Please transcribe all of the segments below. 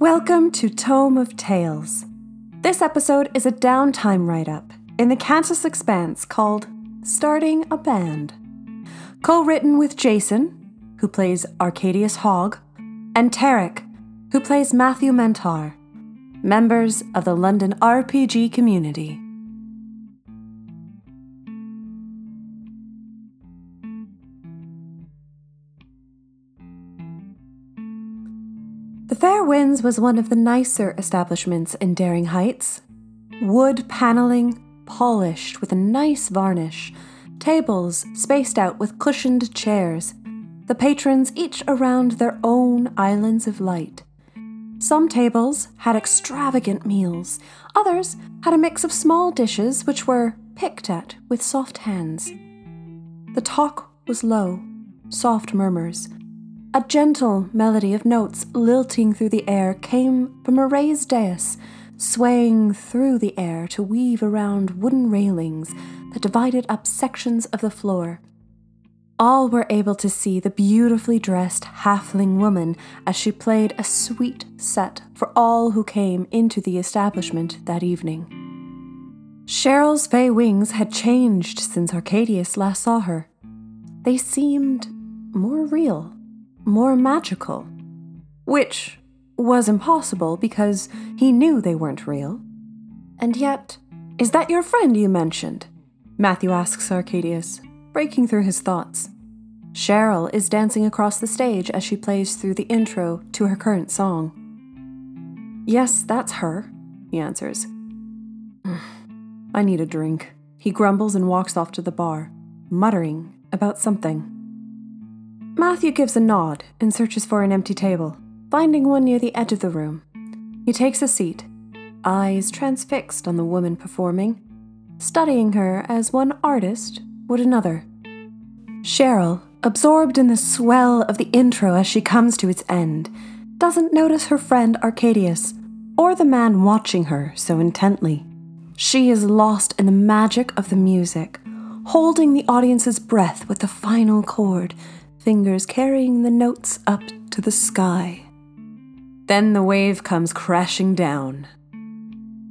Welcome to Tome of Tales. This episode is a downtime write up in the Kantas Expanse called Starting a Band. Co written with Jason, who plays Arkadius Hogg, and Tarek, who plays Matthew Mentar, members of the London RPG community. Winds was one of the nicer establishments in Daring Heights. Wood paneling, polished with a nice varnish, tables spaced out with cushioned chairs, the patrons each around their own islands of light. Some tables had extravagant meals, others had a mix of small dishes which were picked at with soft hands. The talk was low, soft murmurs, a gentle melody of notes lilting through the air came from a raised dais, swaying through the air to weave around wooden railings that divided up sections of the floor. All were able to see the beautifully dressed halfling woman as she played a sweet set for all who came into the establishment that evening. Sheryl's fey wings had changed since Arkadius last saw her. They seemed more real more magical. Which was impossible because he knew they weren't real. And yet, is that your friend you mentioned? Matthew asks Arkadius, breaking through his thoughts. Sheryl is dancing across the stage as she plays through the intro to her current song. Yes, that's her, he answers. I need a drink. He grumbles and walks off to the bar, muttering about something. Matthew gives a nod and searches for an empty table, finding one near the edge of the room. He takes a seat, eyes transfixed on the woman performing, studying her as one artist would another. Sheryl, absorbed in the swell of the intro as she comes to its end, doesn't notice her friend Arkadius or the man watching her so intently. She is lost in the magic of the music, holding the audience's breath with the final chord fingers carrying the notes up to the sky. Then the wave comes crashing down.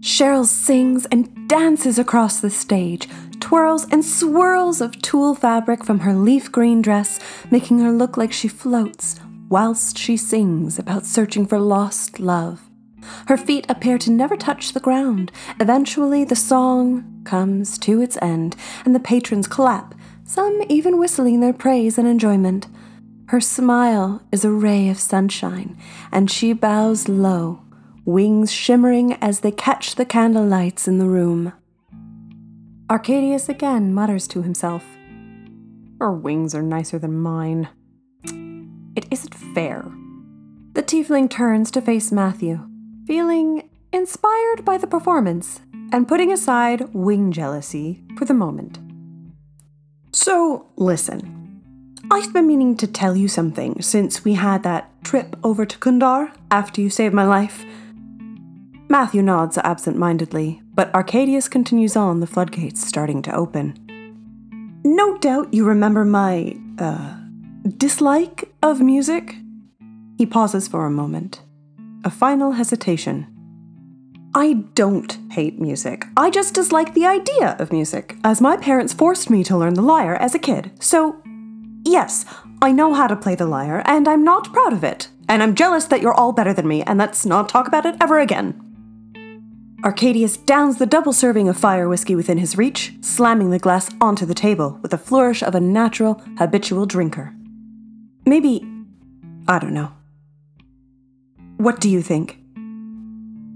Sheryl sings and dances across the stage, twirls and swirls of tulle fabric from her leaf green dress, making her look like she floats whilst she sings about searching for lost love. Her feet appear to never touch the ground. Eventually, the song comes to its end, and the patrons clap some even whistling their praise and enjoyment. Her smile is a ray of sunshine, and she bows low, wings shimmering as they catch the candle lights in the room. Arkadius again mutters to himself, Her wings are nicer than mine. It isn't fair. The tiefling turns to face Matthew, feeling inspired by the performance and putting aside wing jealousy for the moment. So, listen. I've been meaning to tell you something since we had that trip over to Kundar after you saved my life. Matthew nods absent mindedly, but Arkadius continues on, the floodgates starting to open. No doubt you remember my, uh, dislike of music? He pauses for a moment. A final hesitation. I don't hate music. I just dislike the idea of music, as my parents forced me to learn the lyre as a kid. So, yes, I know how to play the lyre, and I'm not proud of it. And I'm jealous that you're all better than me, and let's not talk about it ever again. Arkadius downs the double serving of fire whiskey within his reach, slamming the glass onto the table with a flourish of a natural, habitual drinker. Maybe. I don't know. What do you think?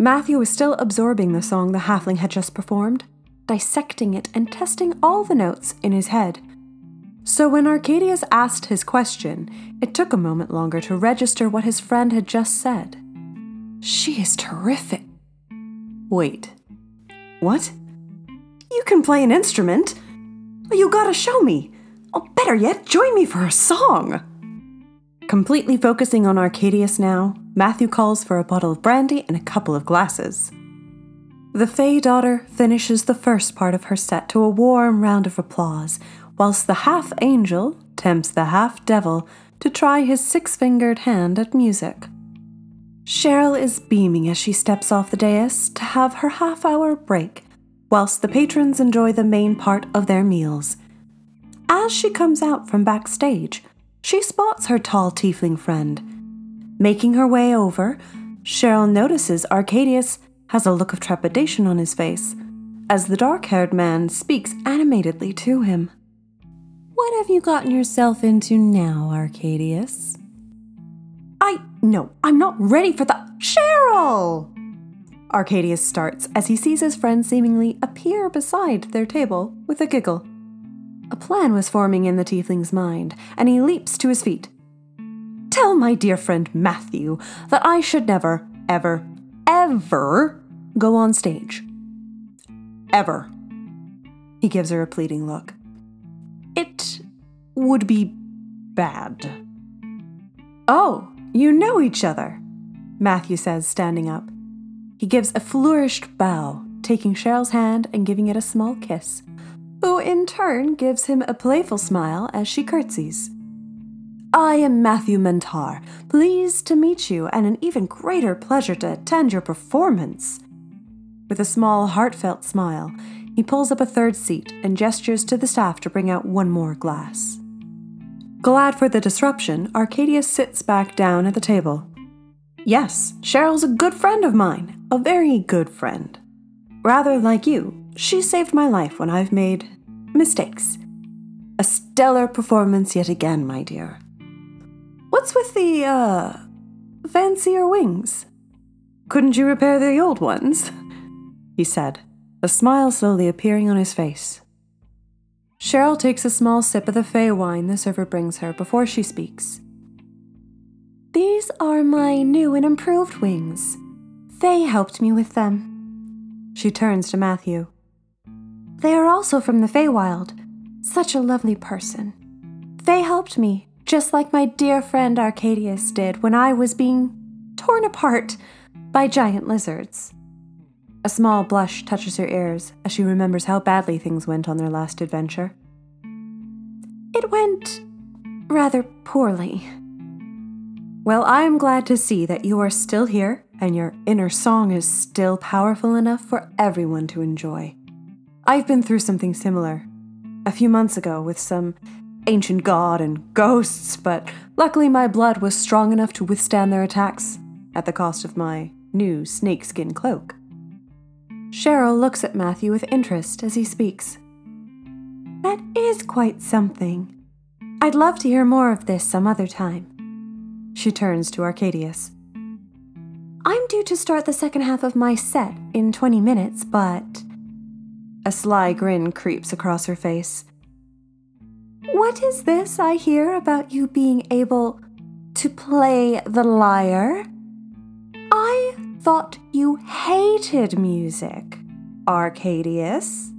Matthew was still absorbing the song the halfling had just performed, dissecting it and testing all the notes in his head. So when Arkadius asked his question, it took a moment longer to register what his friend had just said. She is terrific. Wait. What? You can play an instrument? You gotta show me. Oh, better yet, join me for a song. Completely focusing on Arkadius now, Matthew calls for a bottle of brandy and a couple of glasses. The Fey daughter finishes the first part of her set to a warm round of applause, whilst the half angel tempts the half devil to try his six fingered hand at music. Sheryl is beaming as she steps off the dais to have her half hour break, whilst the patrons enjoy the main part of their meals. As she comes out from backstage, she spots her tall tiefling friend. Making her way over, Sheryl notices Arkadius has a look of trepidation on his face as the dark haired man speaks animatedly to him. What have you gotten yourself into now, Arkadius? I. No, I'm not ready for the. Sheryl! Arkadius starts as he sees his friend seemingly appear beside their table with a giggle. A plan was forming in the tiefling's mind, and he leaps to his feet. Tell my dear friend Matthew that I should never, ever, ever go on stage. Ever. He gives her a pleading look. It would be bad. Oh, you know each other, Matthew says, standing up. He gives a flourished bow, taking Sheryl's hand and giving it a small kiss, who in turn gives him a playful smile as she curtsies. I am Matthew Mentar, pleased to meet you, and an even greater pleasure to attend your performance. With a small, heartfelt smile, he pulls up a third seat and gestures to the staff to bring out one more glass. Glad for the disruption, Arcadia sits back down at the table. Yes, Sheryl's a good friend of mine, a very good friend. Rather like you, she saved my life when I've made mistakes. A stellar performance yet again, my dear. What's with the, uh, fancier wings? Couldn't you repair the old ones? he said, a smile slowly appearing on his face. Cheryl takes a small sip of the fey wine the server brings her before she speaks. These are my new and improved wings. Faye helped me with them. She turns to Matthew. They are also from the Feywild. Such a lovely person. Faye helped me, just like my dear friend Arkadius did when I was being torn apart by giant lizards. A small blush touches her ears as she remembers how badly things went on their last adventure. It went rather poorly. Well, I'm glad to see that you are still here and your inner song is still powerful enough for everyone to enjoy. I've been through something similar a few months ago with some ancient god and ghosts, but luckily my blood was strong enough to withstand their attacks at the cost of my new snakeskin cloak. Sheryl looks at Matthew with interest as he speaks. That is quite something. I'd love to hear more of this some other time. She turns to Arkadius. I'm due to start the second half of my set in 20 minutes, but. A sly grin creeps across her face. What is this I hear about you being able to play the lyre? I thought you hated music, Arkadius.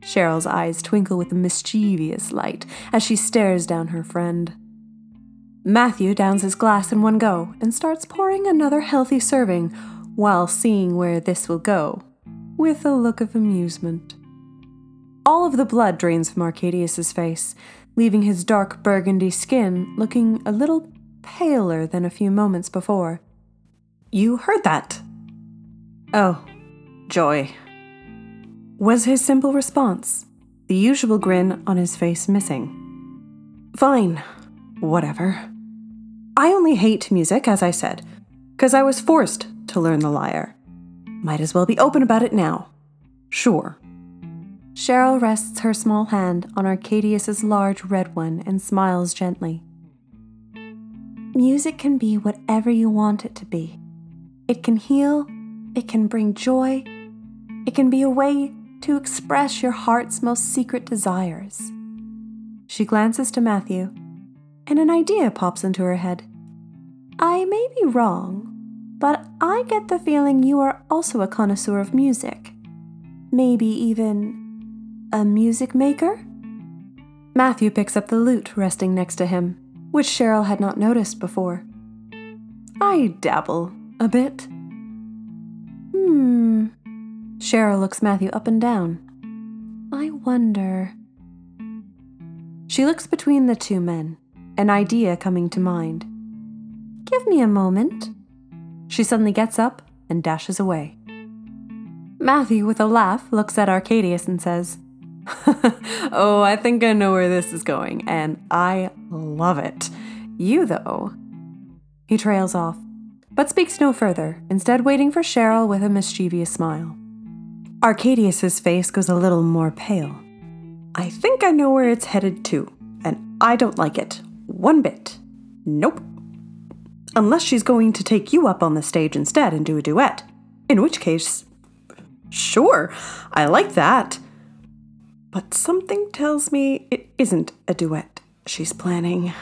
Sheryl's eyes twinkle with a mischievous light as she stares down her friend. Matthew downs his glass in one go and starts pouring another healthy serving while seeing where this will go, with a look of amusement. All of the blood drains from Arkadius's face, leaving his dark burgundy skin looking a little paler than a few moments before. You heard that. Oh, joy. Was his simple response, the usual grin on his face missing. Fine, whatever. I only hate music, as I said, because I was forced to learn the lyre. Might as well be open about it now. Sure. Sheryl rests her small hand on Arkadius's large red one and smiles gently. Music can be whatever you want it to be. It can heal, it can bring joy, it can be a way to express your heart's most secret desires. She glances to Matthew, and an idea pops into her head. I may be wrong, I get the feeling you are also a connoisseur of music. Maybe even a music maker? Matthew picks up the lute resting next to him, which Sheryl had not noticed before. I dabble, a bit. Hmm. Sheryl looks Matthew up and down. I wonder. She looks between the two men, an idea coming to mind. Give me a moment. She suddenly gets up and dashes away. Matthew, with a laugh, looks at Arkadius and says, Oh, I think I know where this is going, and I love it. You, though. He trails off, but speaks no further, instead, waiting for Sheryl with a mischievous smile. Arkadius's face goes a little more pale. I think I know where it's headed to, and I don't like it. One bit. Nope. Unless she's going to take you up on the stage instead and do a duet. In which case, sure, I like that. But something tells me it isn't a duet she's planning.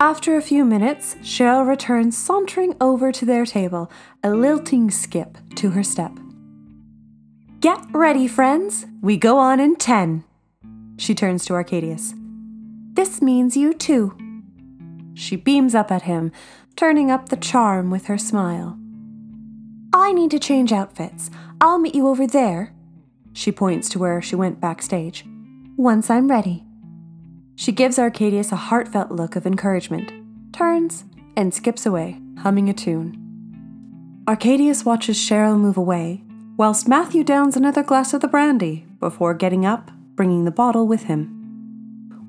After a few minutes, Sheryl returns sauntering over to their table, a lilting skip to her step. Get ready, friends. We go on in ten. She turns to Arkadius. This means you too. She beams up at him, turning up the charm with her smile. I need to change outfits. I'll meet you over there. She points to where she went backstage. Once I'm ready. She gives Arkadius a heartfelt look of encouragement, turns, and skips away, humming a tune. Arkadius watches Sheryl move away whilst Matthew downs another glass of the brandy before getting up, bringing the bottle with him.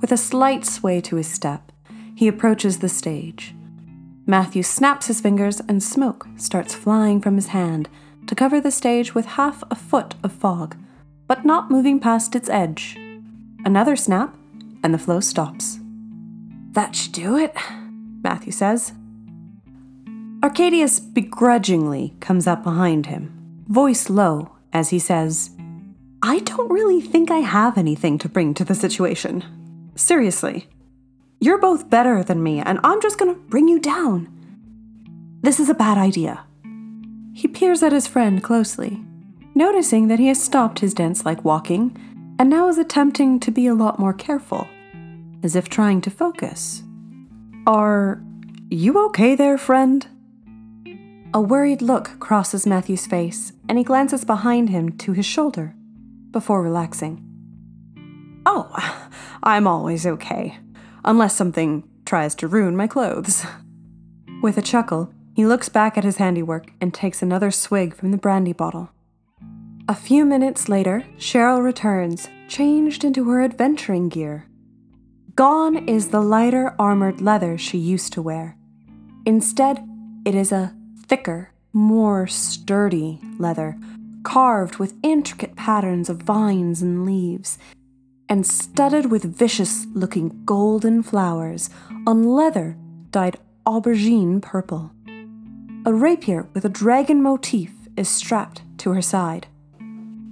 With a slight sway to his step, he approaches the stage. Matthew snaps his fingers and smoke starts flying from his hand to cover the stage with half a foot of fog, but not moving past its edge. Another snap, and the flow stops. That should do it, Matthew says. Arkadius begrudgingly comes up behind him voice low, as he says, I don't really think I have anything to bring to the situation. Seriously. You're both better than me, and I'm just gonna bring you down. This is a bad idea. He peers at his friend closely, noticing that he has stopped his dance like walking and now is attempting to be a lot more careful, as if trying to focus. Are you okay there, friend? A worried look crosses Matthew's face, and he glances behind him to his shoulder before relaxing. Oh, I'm always okay, unless something tries to ruin my clothes. With a chuckle, he looks back at his handiwork and takes another swig from the brandy bottle. A few minutes later, Sheryl returns, changed into her adventuring gear. Gone is the lighter armored leather she used to wear. Instead, it is a thicker, more sturdy leather, carved with intricate patterns of vines and leaves, and studded with vicious looking golden flowers on leather dyed aubergine purple. A rapier with a dragon motif is strapped to her side.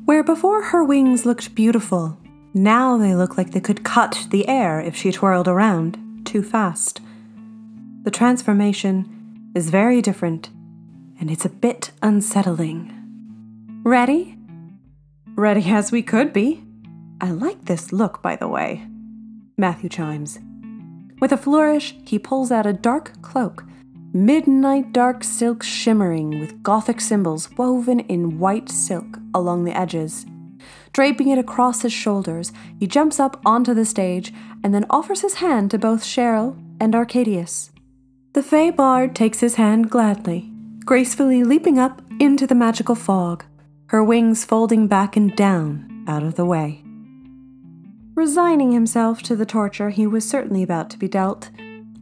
Where before her wings looked beautiful, now they look like they could cut the air if she twirled around too fast. The transformation is very different and it's a bit unsettling. Ready? Ready as we could be. I like this look, by the way. Matthew chimes. With a flourish, he pulls out a dark cloak, midnight dark silk shimmering with gothic symbols woven in white silk along the edges. Draping it across his shoulders, he jumps up onto the stage and then offers his hand to both Sheryl and Arkadius. The Fey Bard takes his hand gladly gracefully leaping up into the magical fog, her wings folding back and down out of the way. Resigning himself to the torture he was certainly about to be dealt,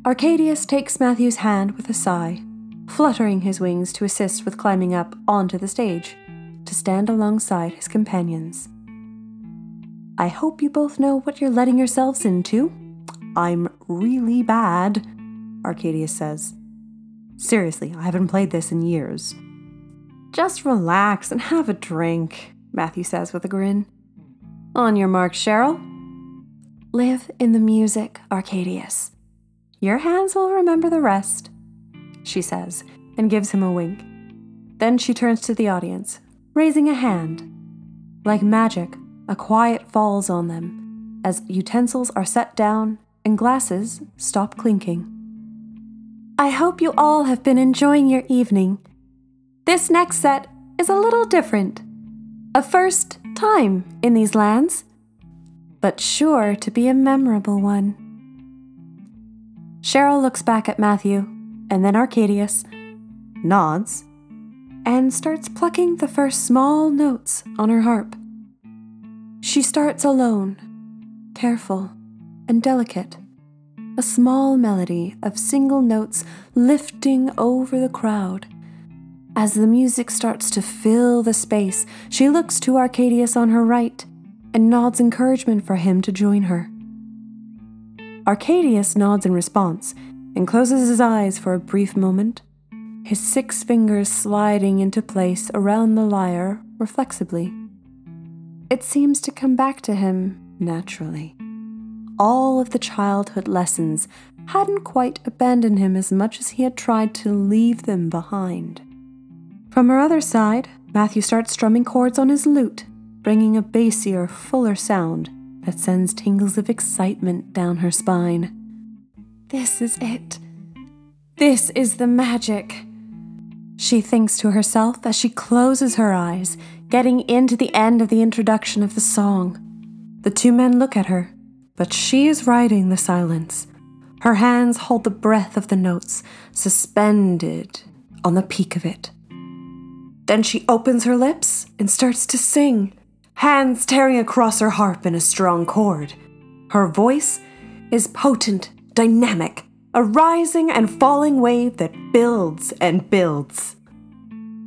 Arkadius takes Matthew's hand with a sigh, fluttering his wings to assist with climbing up onto the stage to stand alongside his companions. I hope you both know what you're letting yourselves into. I'm really bad, Arkadius says. Seriously, I haven't played this in years. Just relax and have a drink, Matthew says with a grin. On your mark, Sheryl. Live in the music, Arkadius. Your hands will remember the rest, she says, and gives him a wink. Then she turns to the audience, raising a hand. Like magic, a quiet falls on them as utensils are set down and glasses stop clinking. I hope you all have been enjoying your evening. This next set is a little different. A first time in these lands, but sure to be a memorable one. Sheryl looks back at Matthew and then Arkadius, nods, and starts plucking the first small notes on her harp. She starts alone, careful and delicate, a small melody of single notes lifting over the crowd. As the music starts to fill the space, she looks to Arkadius on her right and nods encouragement for him to join her. Arkadius nods in response and closes his eyes for a brief moment, his six fingers sliding into place around the lyre reflexively. It seems to come back to him naturally. All of the childhood lessons hadn't quite abandoned him as much as he had tried to leave them behind. From her other side, Matthew starts strumming chords on his lute, bringing a bassier, fuller sound that sends tingles of excitement down her spine. This is it. This is the magic. She thinks to herself as she closes her eyes, getting into the end of the introduction of the song. The two men look at her, but she is riding the silence. Her hands hold the breath of the notes, suspended on the peak of it. Then she opens her lips and starts to sing, hands tearing across her harp in a strong chord. Her voice is potent, dynamic, a rising and falling wave that builds and builds.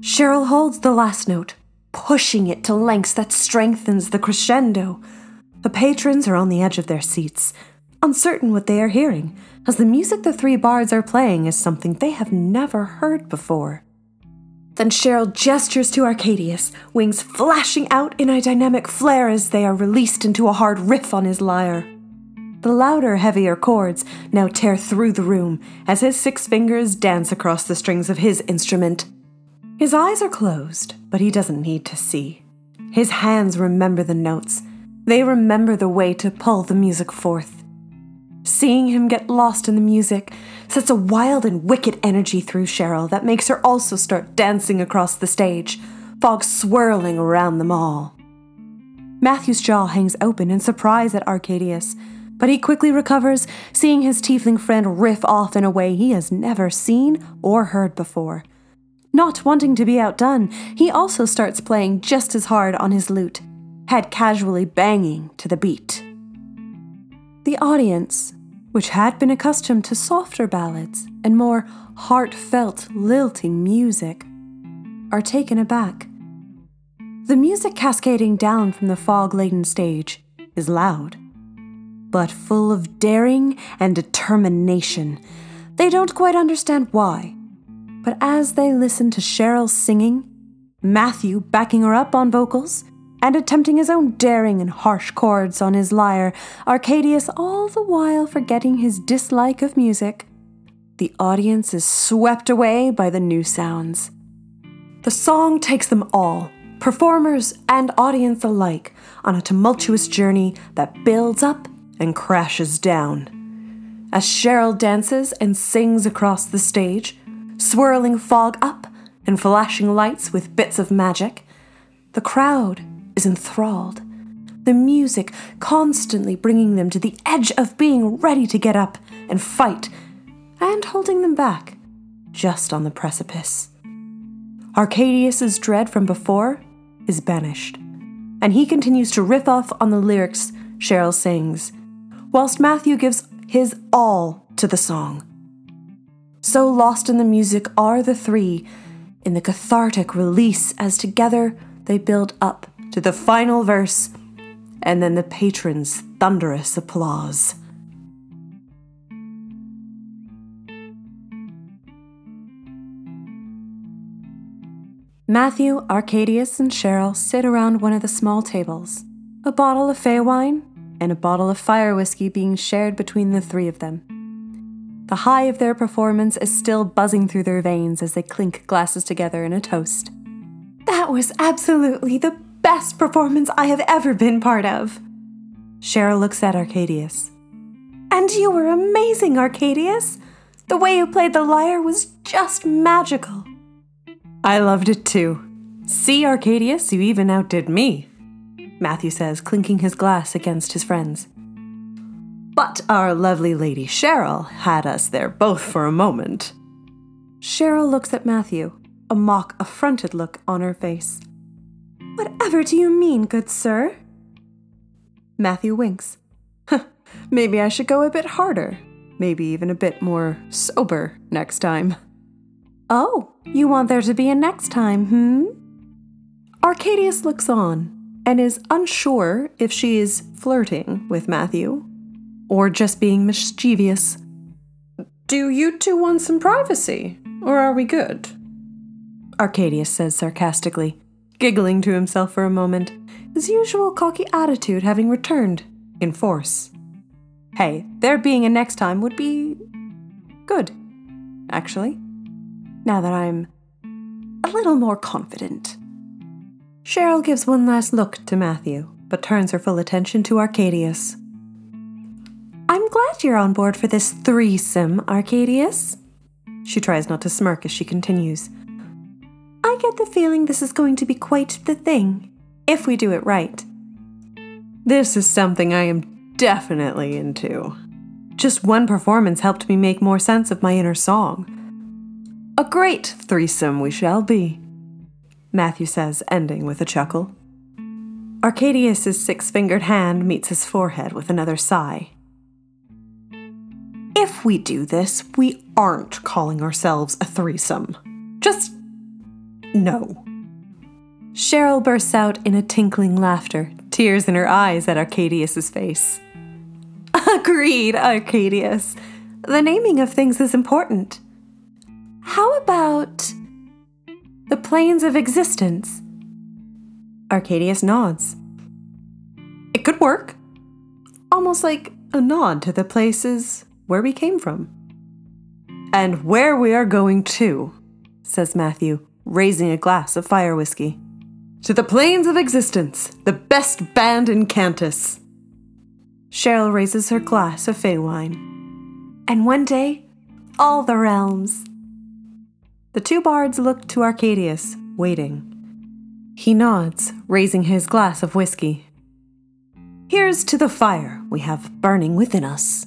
Sheryl holds the last note, pushing it to lengths that strengthens the crescendo. The patrons are on the edge of their seats, uncertain what they are hearing, as the music the three bards are playing is something they have never heard before. Then Sheryl gestures to Arkadius, wings flashing out in a dynamic flare as they are released into a hard riff on his lyre. The louder, heavier chords now tear through the room as his six fingers dance across the strings of his instrument. His eyes are closed, but he doesn't need to see. His hands remember the notes. They remember the way to pull the music forth. Seeing him get lost in the music sets a wild and wicked energy through Sheryl that makes her also start dancing across the stage, fog swirling around them all. Matthew's jaw hangs open in surprise at Arkadius, but he quickly recovers, seeing his tiefling friend riff off in a way he has never seen or heard before. Not wanting to be outdone, he also starts playing just as hard on his lute, head casually banging to the beat. The audience, which had been accustomed to softer ballads and more heartfelt, lilting music, are taken aback. The music cascading down from the fog laden stage is loud, but full of daring and determination. They don't quite understand why, but as they listen to Sheryl singing, Matthew backing her up on vocals, and attempting his own daring and harsh chords on his lyre, Arkadius all the while forgetting his dislike of music. The audience is swept away by the new sounds. The song takes them all, performers and audience alike, on a tumultuous journey that builds up and crashes down. As Sheryl dances and sings across the stage, swirling fog up and flashing lights with bits of magic, the crowd is enthralled. The music constantly bringing them to the edge of being ready to get up and fight, and holding them back, just on the precipice. Arkadius's dread from before is banished, and he continues to riff off on the lyrics Sheryl sings, whilst Matthew gives his all to the song. So lost in the music are the three, in the cathartic release as together they build up to the final verse, and then the patron's thunderous applause. Matthew, Arkadius, and Sheryl sit around one of the small tables, a bottle of Fey wine and a bottle of fire whiskey being shared between the three of them. The high of their performance is still buzzing through their veins as they clink glasses together in a toast. That was absolutely the best performance I have ever been part of. Sheryl looks at Arkadius. And you were amazing, Arkadius. The way you played the lyre was just magical. I loved it too. See, Arkadius, you even outdid me, Matthew says, clinking his glass against his friend's. But our lovely Lady Sheryl had us there both for a moment. Sheryl looks at Matthew, a mock affronted look on her face. Whatever do you mean, good sir? Matthew winks. Maybe I should go a bit harder. Maybe even a bit more sober next time. Oh, you want there to be a next time, hmm? Arkadius looks on and is unsure if she is flirting with Matthew or just being mischievous. Do you two want some privacy, or are we good? Arkadius says sarcastically, giggling to himself for a moment, his usual cocky attitude having returned in force. Hey, there being a next time would be good, actually, now that I'm a little more confident. Sheryl gives one last look to Matthew, but turns her full attention to Arkadius. I'm glad you're on board for this threesome, Arkadius. She tries not to smirk as she continues. I get the feeling this is going to be quite the thing, if we do it right. This is something I am definitely into. Just one performance helped me make more sense of my inner song. A great threesome we shall be, Matthew says, ending with a chuckle. Arkadius's six fingered hand meets his forehead with another sigh. If we do this, we aren't calling ourselves a threesome. Just no. Sheryl bursts out in a tinkling laughter, tears in her eyes at Arkadius's face. Agreed, Arkadius. The naming of things is important. How about the planes of existence? Arkadius nods. It could work. Almost like a nod to the places where we came from. And where we are going to, says Matthew, raising a glass of fire whiskey. To the planes of existence, the best band in Kantas. Sheryl raises her glass of fey wine. And one day, all the realms. The two bards look to Arkadius, waiting. He nods, raising his glass of whiskey. Here's to the fire we have burning within us.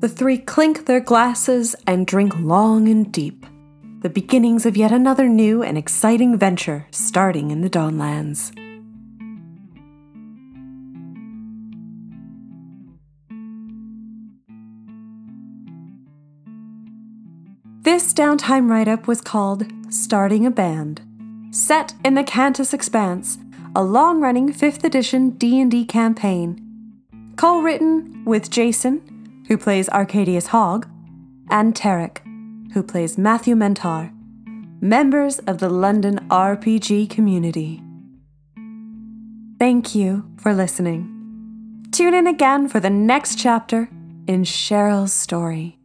The three clink their glasses and drink long and deep the beginnings of yet another new and exciting venture starting in the Dawnlands. This downtime write-up was called Starting a Band. Set in the Kantas Expanse, a long-running 5th edition D&D campaign. Co-written with Jason, who plays Arkadius Hogg, and Tarek, who plays Matthew Mentor, members of the London RPG community. Thank you for listening. Tune in again for the next chapter in Sheryl's story.